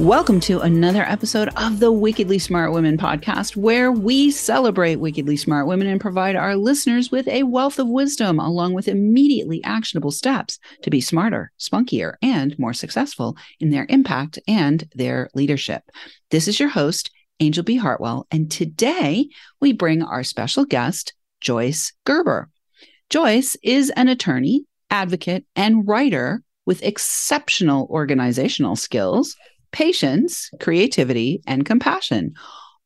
Welcome to another episode of the Wickedly Smart Women podcast, where we celebrate wickedly smart women and provide our listeners with a wealth of wisdom, along with immediately actionable steps to be smarter, spunkier, and more successful in their impact and their leadership. This is your host, Angel B. Hartwell, and today we bring our special guest, Joyce Gerber. Joyce is an attorney, advocate, and writer with exceptional organizational skills patience, creativity, and compassion,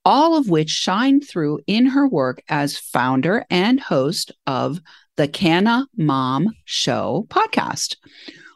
all of which shine through in her work as founder and host of the Canna Mom Show podcast.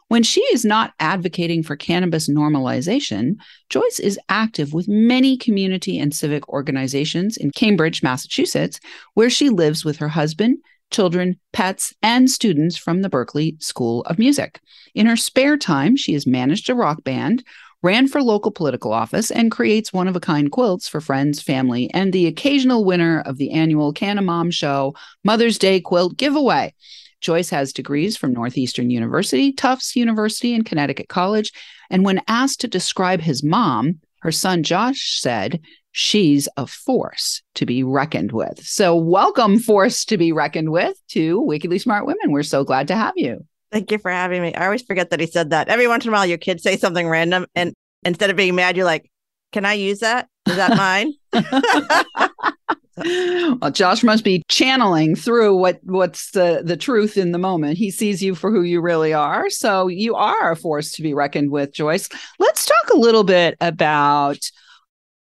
When she is not advocating for cannabis normalization, Joyce is active with many community and civic organizations in Cambridge, Massachusetts, where she lives with her husband, children, pets, and students from the Berklee School of Music. In her spare time, she has managed a rock band, ran for local political office, and creates one of a kind quilts for friends, family, and the occasional winner of the annual Canna Mom Show Mother's Day quilt giveaway. Joyce has degrees from Northeastern University, Tufts University, and Connecticut College. And when asked to describe his mom, her son Josh said, She's a force to be reckoned with. So, welcome, force to be reckoned with to Wickedly Smart Women. We're so glad to have you. Thank you for having me. I always forget that he said that. Every once in a while, your kids say something random, and instead of being mad, you're like, "Can I use that? Is that mine?" well, Josh must be channeling through what what's the the truth in the moment. He sees you for who you really are. So you are a force to be reckoned with, Joyce. Let's talk a little bit about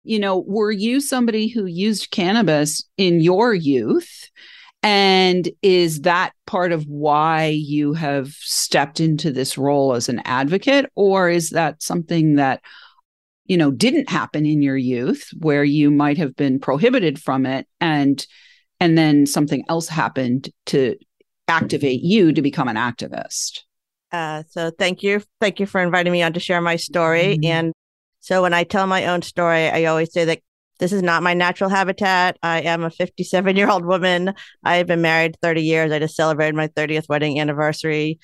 you know, were you somebody who used cannabis in your youth? And is that part of why you have stepped into this role as an advocate? Or is that something that, you know, didn't happen in your youth where you might have been prohibited from it and and then something else happened to activate you to become an activist? Uh, so thank you. Thank you for inviting me on to share my story. Mm-hmm. And so when I tell my own story, I always say that this is not my natural habitat. I am a 57 year old woman. I've been married 30 years. I just celebrated my 30th wedding anniversary.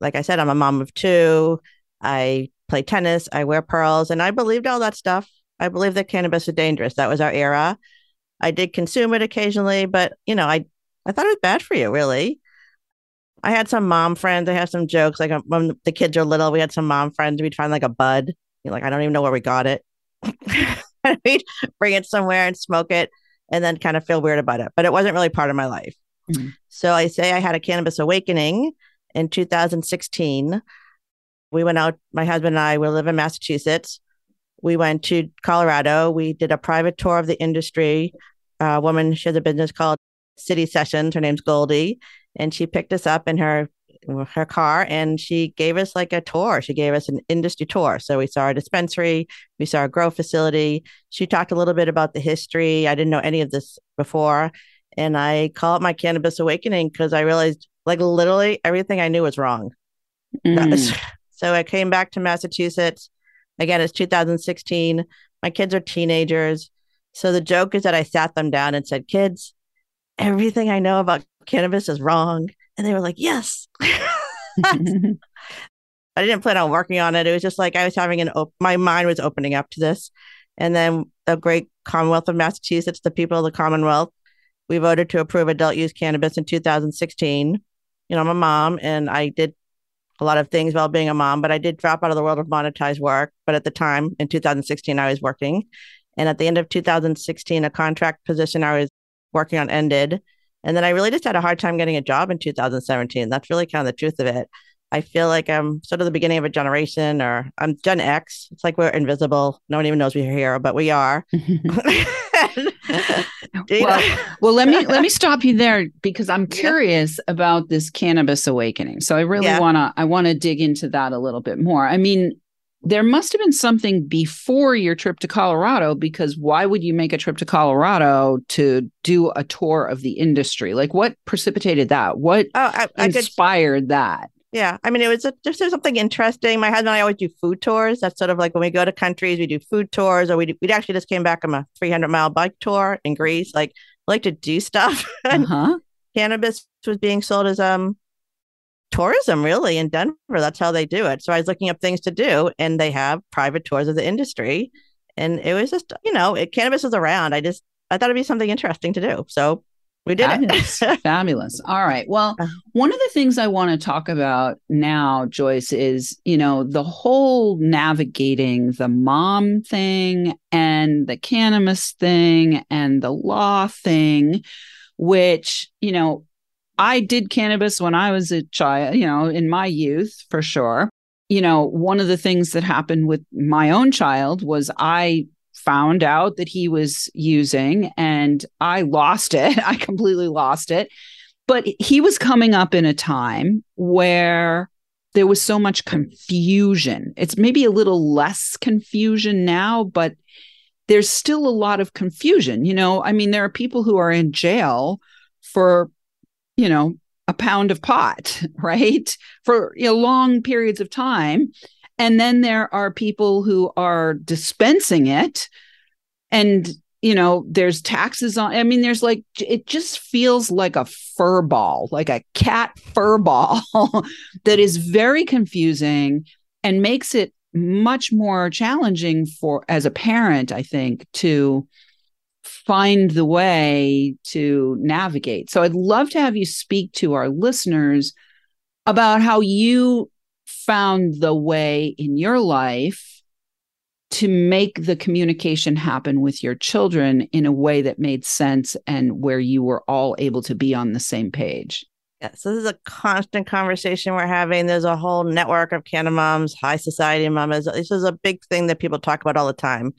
Like I said, I'm a mom of two. I play tennis. I wear pearls. And I believed all that stuff. I believe that cannabis was dangerous. That was our era. I did consume it occasionally, but you know, I I thought it was bad for you, really. I had some mom friends. I had some jokes. Like um, when the kids are little, we had some mom friends. We'd find like a bud. You're like, I don't even know where we got it. we'd bring it somewhere and smoke it and then kind of feel weird about it. But it wasn't really part of my life. Mm-hmm. So I say I had a cannabis awakening in 2016. We went out, my husband and I, we live in Massachusetts. We went to Colorado. We did a private tour of the industry. A woman, she has a business called City Sessions. Her name's Goldie. And she picked us up in her her car and she gave us like a tour. She gave us an industry tour. So we saw a dispensary, we saw a grow facility. She talked a little bit about the history. I didn't know any of this before. And I call it my cannabis awakening because I realized like literally everything I knew was wrong. Mm. Was, so I came back to Massachusetts. Again, it's 2016. My kids are teenagers. So the joke is that I sat them down and said, kids, everything I know about cannabis is wrong. And they were like, yes. I didn't plan on working on it. It was just like I was having an op- my mind was opening up to this. And then the great Commonwealth of Massachusetts, the people of the Commonwealth, we voted to approve adult use cannabis in 2016. You know, I'm a mom and I did a lot of things while being a mom, but I did drop out of the world of monetized work. But at the time in 2016, I was working. And at the end of 2016, a contract position I was working on ended. And then I really just had a hard time getting a job in 2017. That's really kind of the truth of it. I feel like I'm sort of the beginning of a generation, or I'm Gen X. It's like we're invisible. No one even knows we're here, but we are. well, well, let me let me stop you there because I'm curious yeah. about this cannabis awakening. So I really yeah. wanna I wanna dig into that a little bit more. I mean, there must have been something before your trip to Colorado because why would you make a trip to Colorado to do a tour of the industry? Like what precipitated that? What oh, I, I inspired could, that? Yeah, I mean, it was a, just there's something interesting. My husband and I always do food tours. That's sort of like when we go to countries, we do food tours, or we we actually just came back from a 300 mile bike tour in Greece. Like, like to do stuff. Uh-huh. cannabis was being sold as um tourism really in Denver. That's how they do it. So I was looking up things to do and they have private tours of the industry. And it was just, you know, it, cannabis was around. I just, I thought it'd be something interesting to do. So we did Fabulous. it. Fabulous. All right. Well, uh-huh. one of the things I want to talk about now, Joyce, is, you know, the whole navigating the mom thing and the cannabis thing and the law thing, which, you know, I did cannabis when I was a child, you know, in my youth for sure. You know, one of the things that happened with my own child was I found out that he was using and I lost it. I completely lost it. But he was coming up in a time where there was so much confusion. It's maybe a little less confusion now, but there's still a lot of confusion. You know, I mean, there are people who are in jail for you know, a pound of pot, right? For you know, long periods of time. And then there are people who are dispensing it and you know there's taxes on i mean there's like it just feels like a fur ball like a cat fur ball that is very confusing and makes it much more challenging for as a parent i think to find the way to navigate. So I'd love to have you speak to our listeners about how you found the way in your life to make the communication happen with your children in a way that made sense and where you were all able to be on the same page. Yeah, so this is a constant conversation we're having. There's a whole network of Canna moms, high society mamas. This is a big thing that people talk about all the time.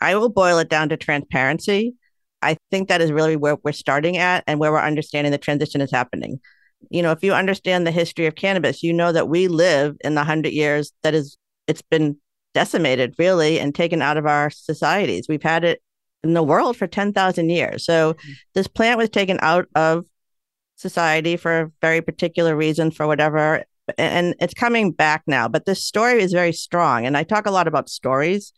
I will boil it down to transparency. I think that is really where we're starting at and where we're understanding the transition is happening. You know, if you understand the history of cannabis, you know that we live in the hundred years that is it's been decimated really and taken out of our societies. We've had it in the world for 10,000 years. So mm-hmm. this plant was taken out of society for a very particular reason for whatever and it's coming back now but this story is very strong and i talk a lot about stories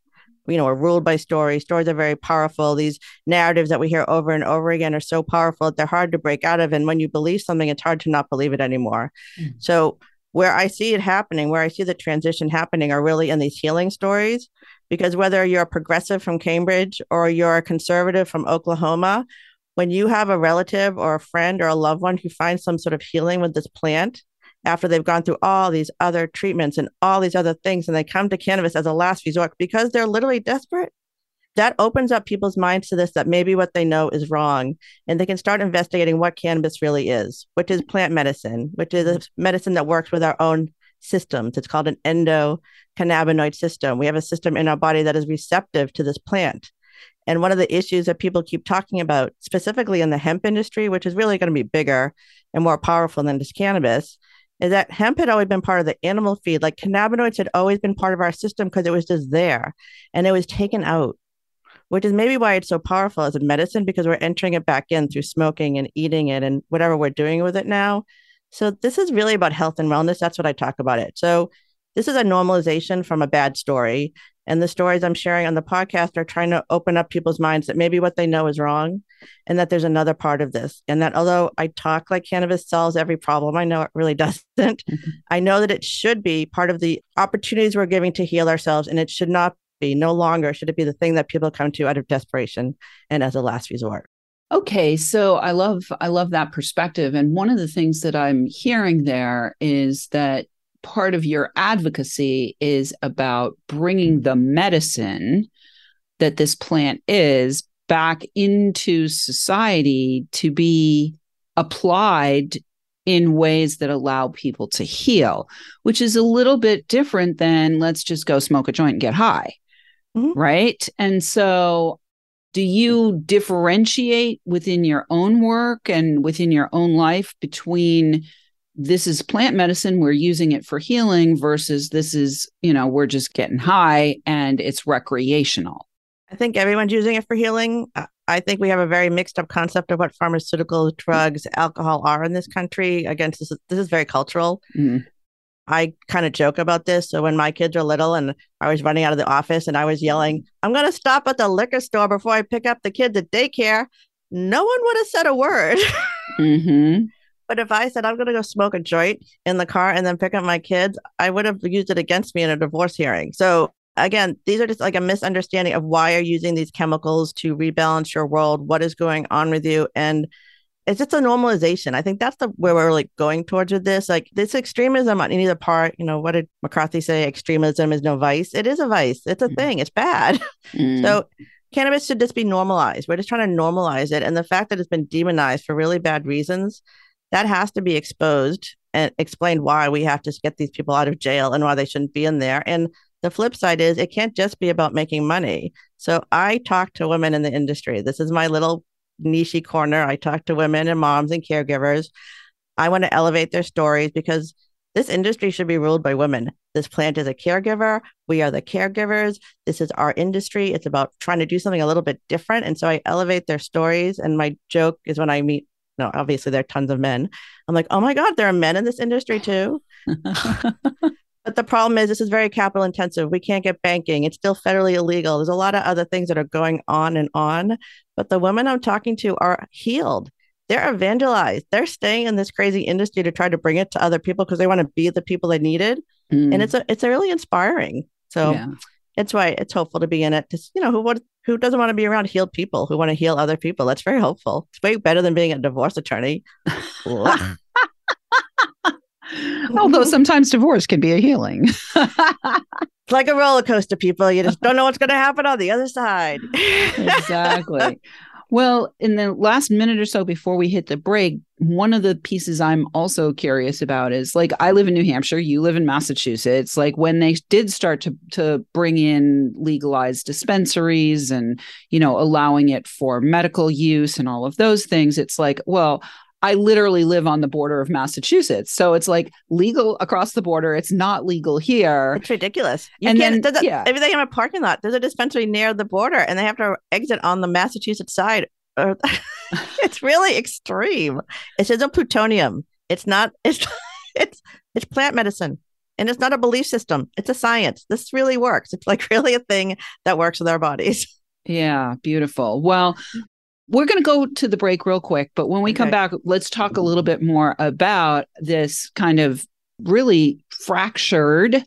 you know, we're ruled by stories. Stories are very powerful. These narratives that we hear over and over again are so powerful that they're hard to break out of. And when you believe something, it's hard to not believe it anymore. Mm. So where I see it happening, where I see the transition happening are really in these healing stories. Because whether you're a progressive from Cambridge or you're a conservative from Oklahoma, when you have a relative or a friend or a loved one who finds some sort of healing with this plant, after they've gone through all these other treatments and all these other things, and they come to cannabis as a last resort because they're literally desperate. That opens up people's minds to this that maybe what they know is wrong, and they can start investigating what cannabis really is, which is plant medicine, which is a mm-hmm. medicine that works with our own systems. It's called an endocannabinoid system. We have a system in our body that is receptive to this plant. And one of the issues that people keep talking about, specifically in the hemp industry, which is really going to be bigger and more powerful than just cannabis, is that hemp had always been part of the animal feed. Like cannabinoids had always been part of our system because it was just there and it was taken out, which is maybe why it's so powerful as a medicine because we're entering it back in through smoking and eating it and whatever we're doing with it now. So this is really about health and wellness. That's what I talk about it. So this is a normalization from a bad story. And the stories I'm sharing on the podcast are trying to open up people's minds that maybe what they know is wrong and that there's another part of this. And that although I talk like cannabis solves every problem, I know it really doesn't. Mm-hmm. I know that it should be part of the opportunities we're giving to heal ourselves. And it should not be, no longer should it be the thing that people come to out of desperation and as a last resort. Okay, so I love I love that perspective and one of the things that I'm hearing there is that part of your advocacy is about bringing the medicine that this plant is back into society to be applied in ways that allow people to heal, which is a little bit different than let's just go smoke a joint and get high. Mm-hmm. Right. And so, do you differentiate within your own work and within your own life between this is plant medicine, we're using it for healing versus this is, you know, we're just getting high and it's recreational. I think everyone's using it for healing. I think we have a very mixed up concept of what pharmaceutical drugs, alcohol are in this country. Again, this is, this is very cultural. Mm. I kind of joke about this. So when my kids are little and I was running out of the office and I was yelling, I'm going to stop at the liquor store before I pick up the kids at daycare, no one would have said a word. mm-hmm. But if I said I'm going to go smoke a joint in the car and then pick up my kids, I would have used it against me in a divorce hearing. So again, these are just like a misunderstanding of why you're using these chemicals to rebalance your world, what is going on with you. And it's just a normalization. I think that's the where we're like going towards with this. Like this extremism on either part, you know, what did McCarthy say? Extremism is no vice. It is a vice. It's a mm. thing. It's bad. Mm. So cannabis should just be normalized. We're just trying to normalize it. And the fact that it's been demonized for really bad reasons, that has to be exposed and explained why we have to get these people out of jail and why they shouldn't be in there. And the flip side is it can't just be about making money. So I talk to women in the industry. This is my little nichey corner. I talk to women and moms and caregivers. I want to elevate their stories because this industry should be ruled by women. This plant is a caregiver. We are the caregivers. This is our industry. It's about trying to do something a little bit different. And so I elevate their stories. And my joke is when I meet, no, obviously there are tons of men. I'm like, oh my God, there are men in this industry too. But the problem is, this is very capital intensive. We can't get banking. It's still federally illegal. There's a lot of other things that are going on and on. But the women I'm talking to are healed. They're evangelized. They're staying in this crazy industry to try to bring it to other people because they want to be the people they needed. Mm. And it's a, it's a really inspiring. So yeah. It's why it's hopeful to be in it. Just you know, who what who doesn't want to be around healed people who want to heal other people? That's very hopeful. It's way better than being a divorce attorney. Although sometimes divorce can be a healing. it's like a roller coaster, people. You just don't know what's going to happen on the other side. exactly. Well, in the last minute or so before we hit the break, one of the pieces I'm also curious about is like I live in New Hampshire, you live in Massachusetts. Like when they did start to to bring in legalized dispensaries and you know allowing it for medical use and all of those things, it's like, well, I literally live on the border of Massachusetts. So it's like legal across the border. It's not legal here. It's ridiculous. You and then, a, yeah. everything in a parking lot, there's a dispensary near the border and they have to exit on the Massachusetts side. it's really extreme. It a plutonium. It's not, it's, it's, it's plant medicine and it's not a belief system. It's a science. This really works. It's like really a thing that works with our bodies. Yeah, beautiful. Well, we're going to go to the break real quick, but when we okay. come back, let's talk a little bit more about this kind of really fractured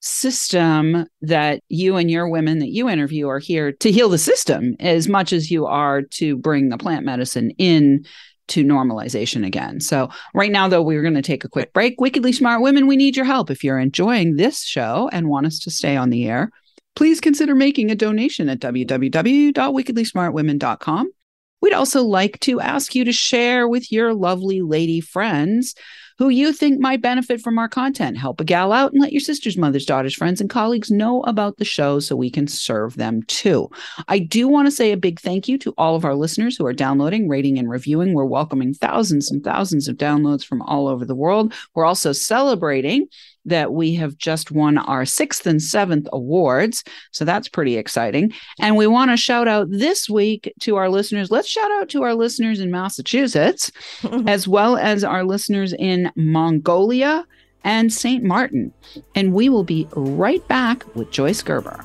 system that you and your women that you interview are here to heal the system as much as you are to bring the plant medicine in to normalization again. So, right now, though, we're going to take a quick break. Wickedly Smart Women, we need your help. If you're enjoying this show and want us to stay on the air, please consider making a donation at www.wickedlysmartwomen.com. We'd also like to ask you to share with your lovely lady friends who you think might benefit from our content. Help a gal out and let your sisters, mothers, daughters, friends, and colleagues know about the show so we can serve them too. I do want to say a big thank you to all of our listeners who are downloading, rating, and reviewing. We're welcoming thousands and thousands of downloads from all over the world. We're also celebrating that we have just won our sixth and seventh awards. So that's pretty exciting. And we want to shout out this week to our listeners. Let's shout out to our listeners in Massachusetts, as well as our listeners in Mongolia and St. Martin. And we will be right back with Joyce Gerber.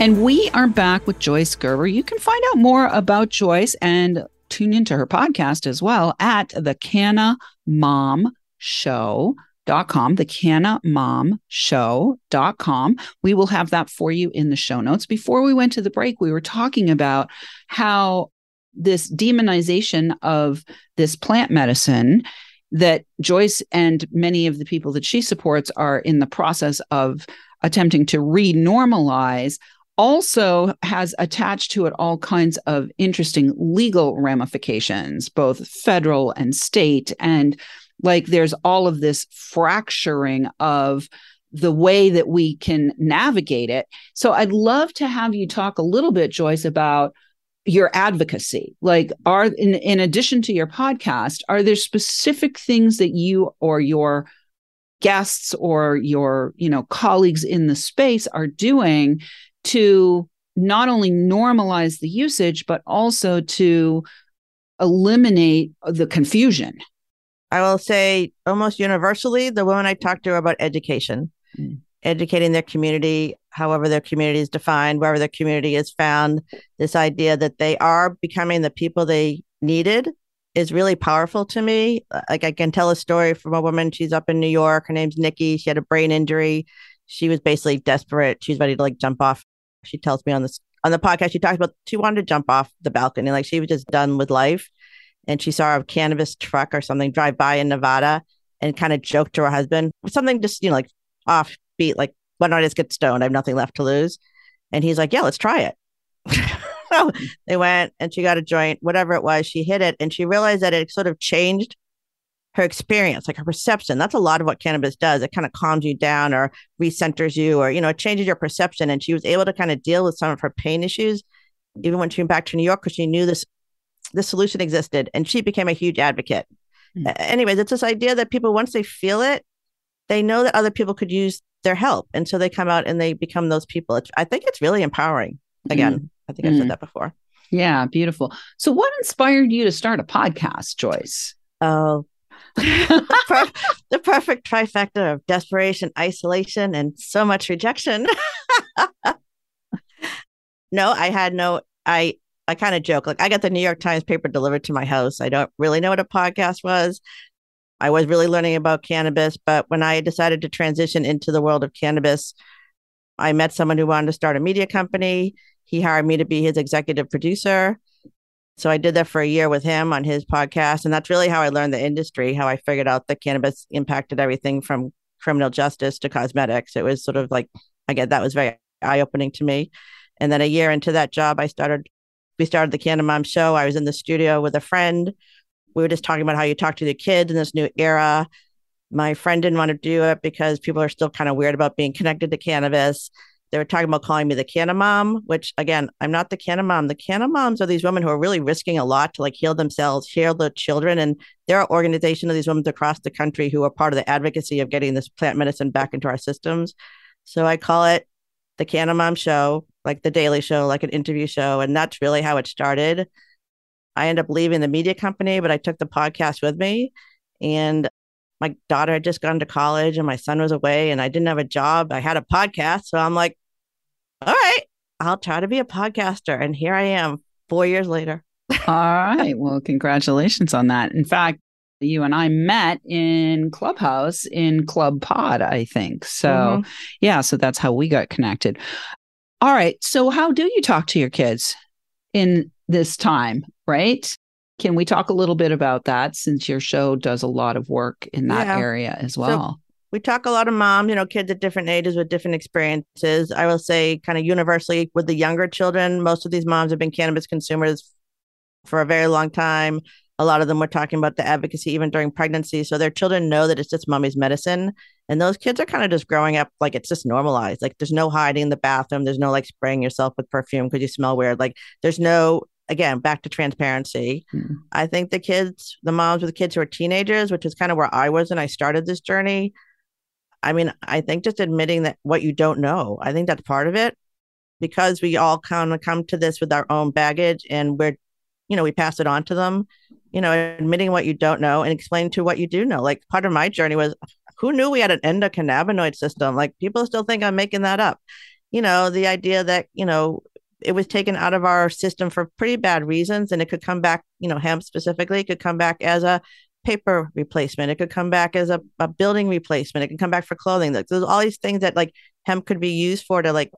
And we are back with Joyce Gerber. You can find out more about Joyce and tune into her podcast as well at the Canna Mom Show dot com the canna mom show dot com we will have that for you in the show notes before we went to the break we were talking about how this demonization of this plant medicine that joyce and many of the people that she supports are in the process of attempting to renormalize also has attached to it all kinds of interesting legal ramifications, both federal and state. And like there's all of this fracturing of the way that we can navigate it. So I'd love to have you talk a little bit, Joyce, about your advocacy like are in, in addition to your podcast are there specific things that you or your guests or your you know colleagues in the space are doing to not only normalize the usage, but also to eliminate the confusion. I will say almost universally, the women I talk to are about education, mm. educating their community, however their community is defined, wherever their community is found. This idea that they are becoming the people they needed is really powerful to me. Like I can tell a story from a woman. She's up in New York. Her name's Nikki. She had a brain injury. She was basically desperate. She's ready to like jump off she tells me on this on the podcast she talks about she wanted to jump off the balcony like she was just done with life. And she saw a cannabis truck or something drive by in nevada and kind of joked to her husband something just you know like offbeat like why not just get stoned? I have nothing left to lose. And he's like yeah let's try it. They went and she got a joint whatever it was she hit it and she realized that it sort of changed her experience, like her perception. That's a lot of what cannabis does. It kind of calms you down or recenters you or, you know, it changes your perception. And she was able to kind of deal with some of her pain issues, even when she went back to New York, because she knew this this solution existed and she became a huge advocate. Mm-hmm. Anyways, it's this idea that people, once they feel it, they know that other people could use their help. And so they come out and they become those people. It's, I think it's really empowering. Again, mm-hmm. I think I've said hmm. that before. Yeah, beautiful. So, what inspired you to start a podcast, Joyce? Oh, the, the perfect trifecta of desperation, isolation, and so much rejection. no, I had no, I, I kind of joke. Like I got the New York Times paper delivered to my house. I don't really know what a podcast was. I was really learning about cannabis, but when I decided to transition into the world of cannabis, I met someone who wanted to start a media company. He hired me to be his executive producer. So I did that for a year with him on his podcast. And that's really how I learned the industry, how I figured out that cannabis impacted everything from criminal justice to cosmetics. It was sort of like, again, that was very eye opening to me. And then a year into that job, I started, we started the Canna Mom show. I was in the studio with a friend. We were just talking about how you talk to the kids in this new era. My friend didn't want to do it because people are still kind of weird about being connected to cannabis they were talking about calling me the canna mom, which again, I'm not the canna mom. The canna moms are these women who are really risking a lot to like heal themselves, heal their children. And there are organizations of these women across the country who are part of the advocacy of getting this plant medicine back into our systems. So I call it the Canna Mom Show, like the Daily Show, like an interview show. And that's really how it started. I ended up leaving the media company, but I took the podcast with me. And my daughter had just gone to college and my son was away and I didn't have a job. I had a podcast. So I'm like, all right, I'll try to be a podcaster. And here I am four years later. all right. Well, congratulations on that. In fact, you and I met in Clubhouse in Club Pod, I think. So, mm-hmm. yeah, so that's how we got connected. All right. So, how do you talk to your kids in this time, right? Can we talk a little bit about that since your show does a lot of work in that yeah. area as well? So we talk a lot of moms, you know, kids at different ages with different experiences. I will say, kind of universally, with the younger children, most of these moms have been cannabis consumers for a very long time. A lot of them were talking about the advocacy even during pregnancy. So their children know that it's just mommy's medicine. And those kids are kind of just growing up like it's just normalized. Like there's no hiding in the bathroom. There's no like spraying yourself with perfume because you smell weird. Like there's no, again, back to transparency. Mm. I think the kids, the moms with the kids who are teenagers, which is kind of where I was when I started this journey, I mean, I think just admitting that what you don't know, I think that's part of it. because we all kind of come to this with our own baggage and we're, you know, we pass it on to them, you know, admitting what you don't know and explaining to what you do know. Like part of my journey was who knew we had an endocannabinoid system? Like people still think I'm making that up. You know, the idea that, you know, it was taken out of our system for pretty bad reasons and it could come back, you know, hemp specifically, could come back as a paper replacement. It could come back as a, a building replacement. It can come back for clothing. There's all these things that like hemp could be used for to like,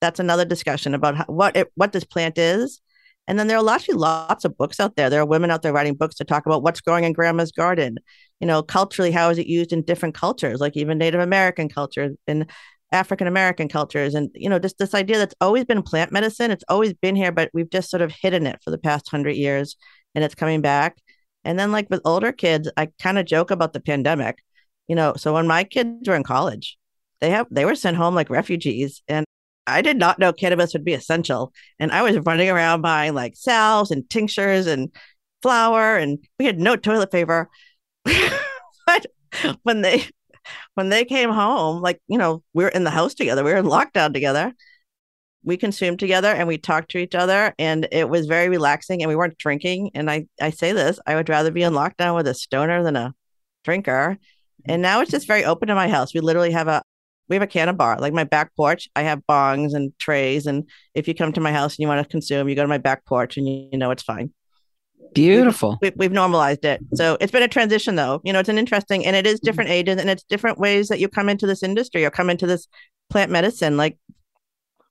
that's another discussion about how, what it, what this plant is. And then there are actually lots of books out there. There are women out there writing books to talk about what's growing in grandma's garden. You know, culturally, how is it used in different cultures, like even Native American cultures and African American cultures. And, you know, just this idea that's always been plant medicine. It's always been here, but we've just sort of hidden it for the past hundred years and it's coming back. And then, like with older kids, I kind of joke about the pandemic. You know, so when my kids were in college, they have they were sent home like refugees, and I did not know cannabis would be essential. And I was running around buying like salves and tinctures and flour, and we had no toilet paper. but when they when they came home, like you know, we were in the house together, we were in lockdown together we consumed together and we talked to each other and it was very relaxing and we weren't drinking. And i i say this i would rather be in lockdown with a stoner than a drinker. Mm-hmm. and now it's just very open in my house. We literally have a we have a can of bar like my back porch. I have bongs and trays and if you come to my house and you want to consume you go to my back porch and you, you know it's fine. Beautiful. we, we've normalized it. So it's been a transition though. You know it's an interesting and it is mm-hmm. different ages and it's different ways that you come into this industry or come into this plant medicine. Like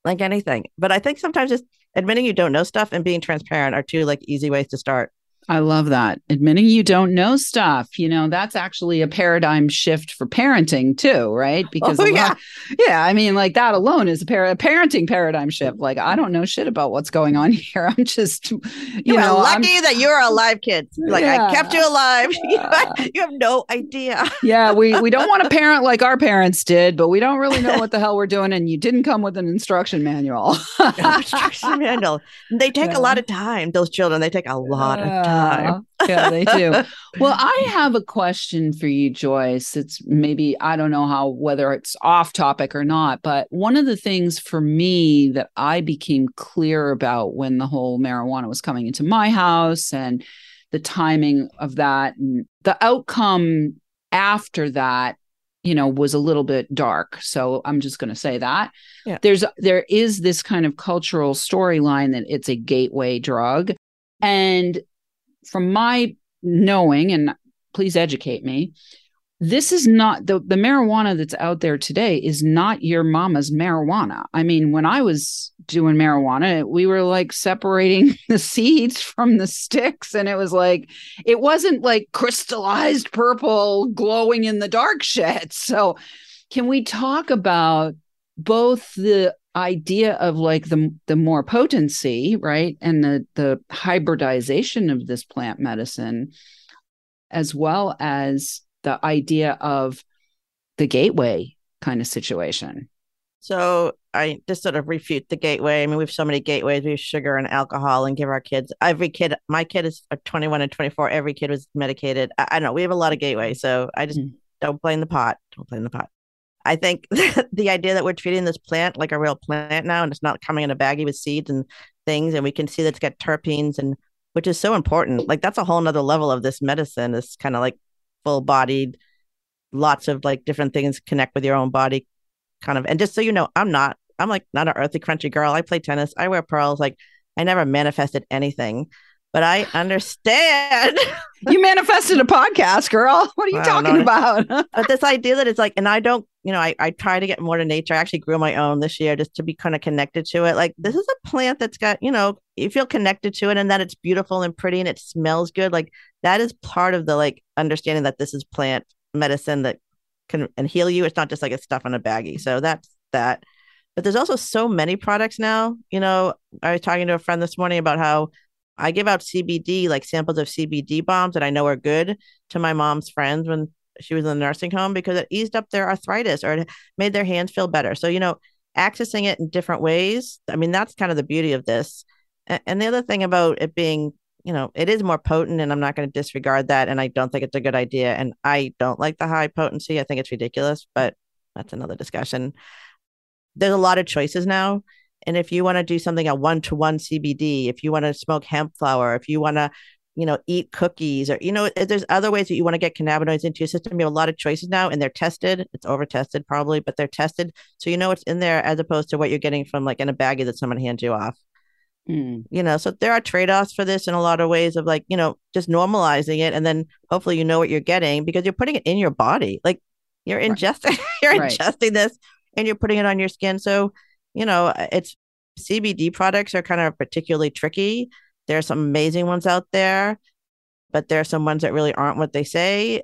like anything. But I think sometimes just admitting you don't know stuff and being transparent are two like easy ways to start. I love that. Admitting you don't know stuff, you know, that's actually a paradigm shift for parenting too, right? Because oh, yeah. Lot, yeah, I mean, like that alone is a, par- a, parenting paradigm shift. Like, I don't know shit about what's going on here. I'm just, you, you know, lucky I'm, that you're alive, kids. Like, yeah. I kept you alive. Yeah. you have no idea. yeah, we we don't want to parent like our parents did, but we don't really know what the hell we're doing. And you didn't come with an instruction manual. instruction manual. They take yeah. a lot of time. Those children, they take a lot of time time. yeah, they do. Well, I have a question for you, Joyce. It's maybe, I don't know how, whether it's off topic or not, but one of the things for me that I became clear about when the whole marijuana was coming into my house and the timing of that and the outcome after that you know was a little bit dark so i'm just going to say that yeah. there's there is this kind of cultural storyline that it's a gateway drug and from my knowing, and please educate me, this is not the, the marijuana that's out there today is not your mama's marijuana. I mean, when I was doing marijuana, we were like separating the seeds from the sticks, and it was like, it wasn't like crystallized purple glowing in the dark shit. So, can we talk about both the idea of like the the more potency, right, and the the hybridization of this plant medicine, as well as the idea of the gateway kind of situation. So I just sort of refute the gateway. I mean, we have so many gateways. We have sugar and alcohol, and give our kids every kid. My kid is 21 and 24. Every kid was medicated. I, I don't know. We have a lot of gateways, so I just mm. don't blame the pot. Don't blame the pot. I think the idea that we're treating this plant like a real plant now, and it's not coming in a baggie with seeds and things, and we can see that it's got terpenes and which is so important. Like that's a whole nother level of this medicine. It's kind of like full bodied, lots of like different things connect with your own body, kind of. And just so you know, I'm not. I'm like not an earthy, crunchy girl. I play tennis. I wear pearls. Like I never manifested anything but I understand. you manifested a podcast, girl. What are you talking about? but this idea that it's like, and I don't, you know, I, I try to get more to nature. I actually grew my own this year just to be kind of connected to it. Like, this is a plant that's got, you know, you feel connected to it and that it's beautiful and pretty and it smells good. Like, that is part of the like understanding that this is plant medicine that can and heal you. It's not just like a stuff on a baggie. So that's that. But there's also so many products now. You know, I was talking to a friend this morning about how I give out CBD, like samples of CBD balms that I know are good to my mom's friends when she was in the nursing home because it eased up their arthritis or it made their hands feel better. So, you know, accessing it in different ways. I mean, that's kind of the beauty of this. And the other thing about it being, you know, it is more potent, and I'm not going to disregard that. And I don't think it's a good idea. And I don't like the high potency. I think it's ridiculous, but that's another discussion. There's a lot of choices now And if you want to do something at one to one CBD, if you want to smoke hemp flower, if you want to, you know, eat cookies or, you know, there's other ways that you want to get cannabinoids into your system. You have a lot of choices now and they're tested. It's over tested probably, but they're tested. So you know what's in there as opposed to what you're getting from like in a baggie that someone hands you off. Mm. You know, so there are trade offs for this in a lot of ways of like, you know, just normalizing it. And then hopefully you know what you're getting because you're putting it in your body. Like you're ingesting, right. you're right. ingesting this and you're putting it on your skin. So, you know, uh, it's CBD products are kind of particularly tricky. There are some amazing ones out there, but there are some ones that really aren't what they say.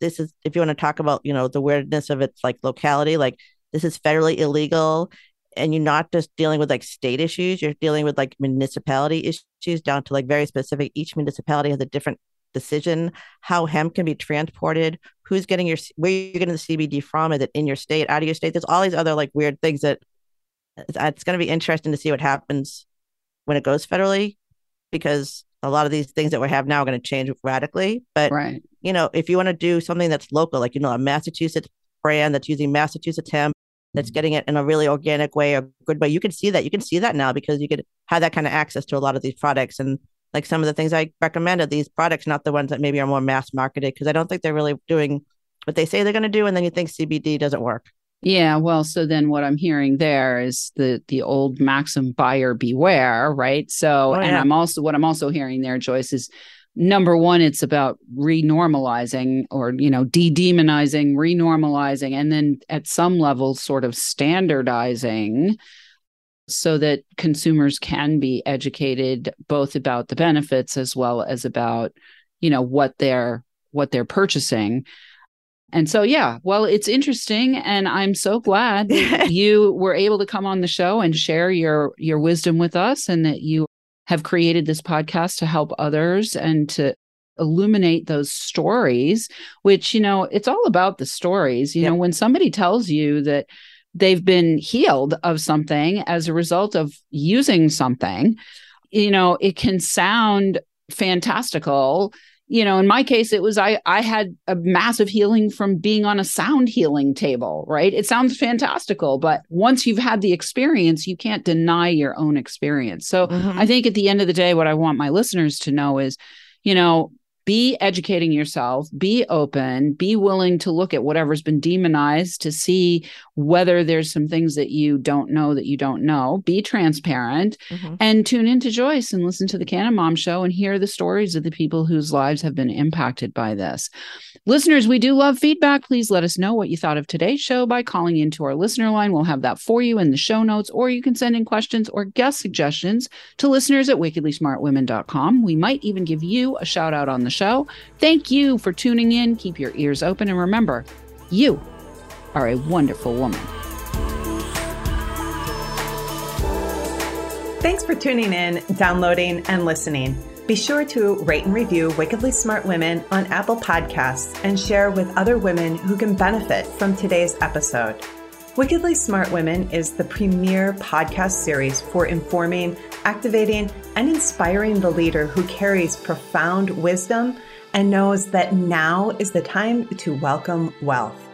This is, if you want to talk about, you know, the weirdness of its like locality, like this is federally illegal and you're not just dealing with like state issues you're dealing with like municipality issues down to like very specific each municipality has a different decision how hemp can be transported who's getting your where you're getting the cbd from is it in your state out of your state there's all these other like weird things that it's going to be interesting to see what happens when it goes federally because a lot of these things that we have now are going to change radically but right. you know if you want to do something that's local like you know a massachusetts brand that's using massachusetts hemp that's mm-hmm. getting it in a really organic way or good way. You can see that. You can see that now because you could have that kind of access to a lot of these products. And like some of the things I recommended, these products, not the ones that maybe are more mass marketed, because I don't think they're really doing what they say they're going to do. And then you think CBD doesn't work. Yeah, well, so then what I'm hearing there is the the old maxim buyer beware, right? So, oh, yeah. and I'm also what I'm also hearing there, Joyce, is number one it's about renormalizing or you know de-demonizing renormalizing and then at some level sort of standardizing so that consumers can be educated both about the benefits as well as about you know what they're what they're purchasing and so yeah well it's interesting and i'm so glad that you were able to come on the show and share your your wisdom with us and that you have created this podcast to help others and to illuminate those stories, which, you know, it's all about the stories. You yep. know, when somebody tells you that they've been healed of something as a result of using something, you know, it can sound fantastical you know in my case it was i i had a massive healing from being on a sound healing table right it sounds fantastical but once you've had the experience you can't deny your own experience so mm-hmm. i think at the end of the day what i want my listeners to know is you know be educating yourself, be open, be willing to look at whatever's been demonized to see whether there's some things that you don't know that you don't know. Be transparent mm-hmm. and tune into Joyce and listen to the Canna Mom show and hear the stories of the people whose lives have been impacted by this. Listeners, we do love feedback. Please let us know what you thought of today's show by calling into our listener line. We'll have that for you in the show notes, or you can send in questions or guest suggestions to listeners at wickedlysmartwomen.com. We might even give you a shout out on the show. Thank you for tuning in. Keep your ears open. And remember, you are a wonderful woman. Thanks for tuning in, downloading, and listening. Be sure to rate and review Wickedly Smart Women on Apple Podcasts and share with other women who can benefit from today's episode. Wickedly Smart Women is the premier podcast series for informing, activating, and inspiring the leader who carries profound wisdom and knows that now is the time to welcome wealth.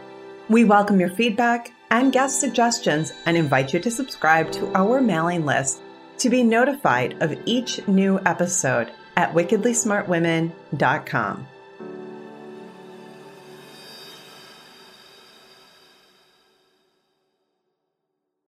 We welcome your feedback and guest suggestions and invite you to subscribe to our mailing list to be notified of each new episode at wickedlysmartwomen.com.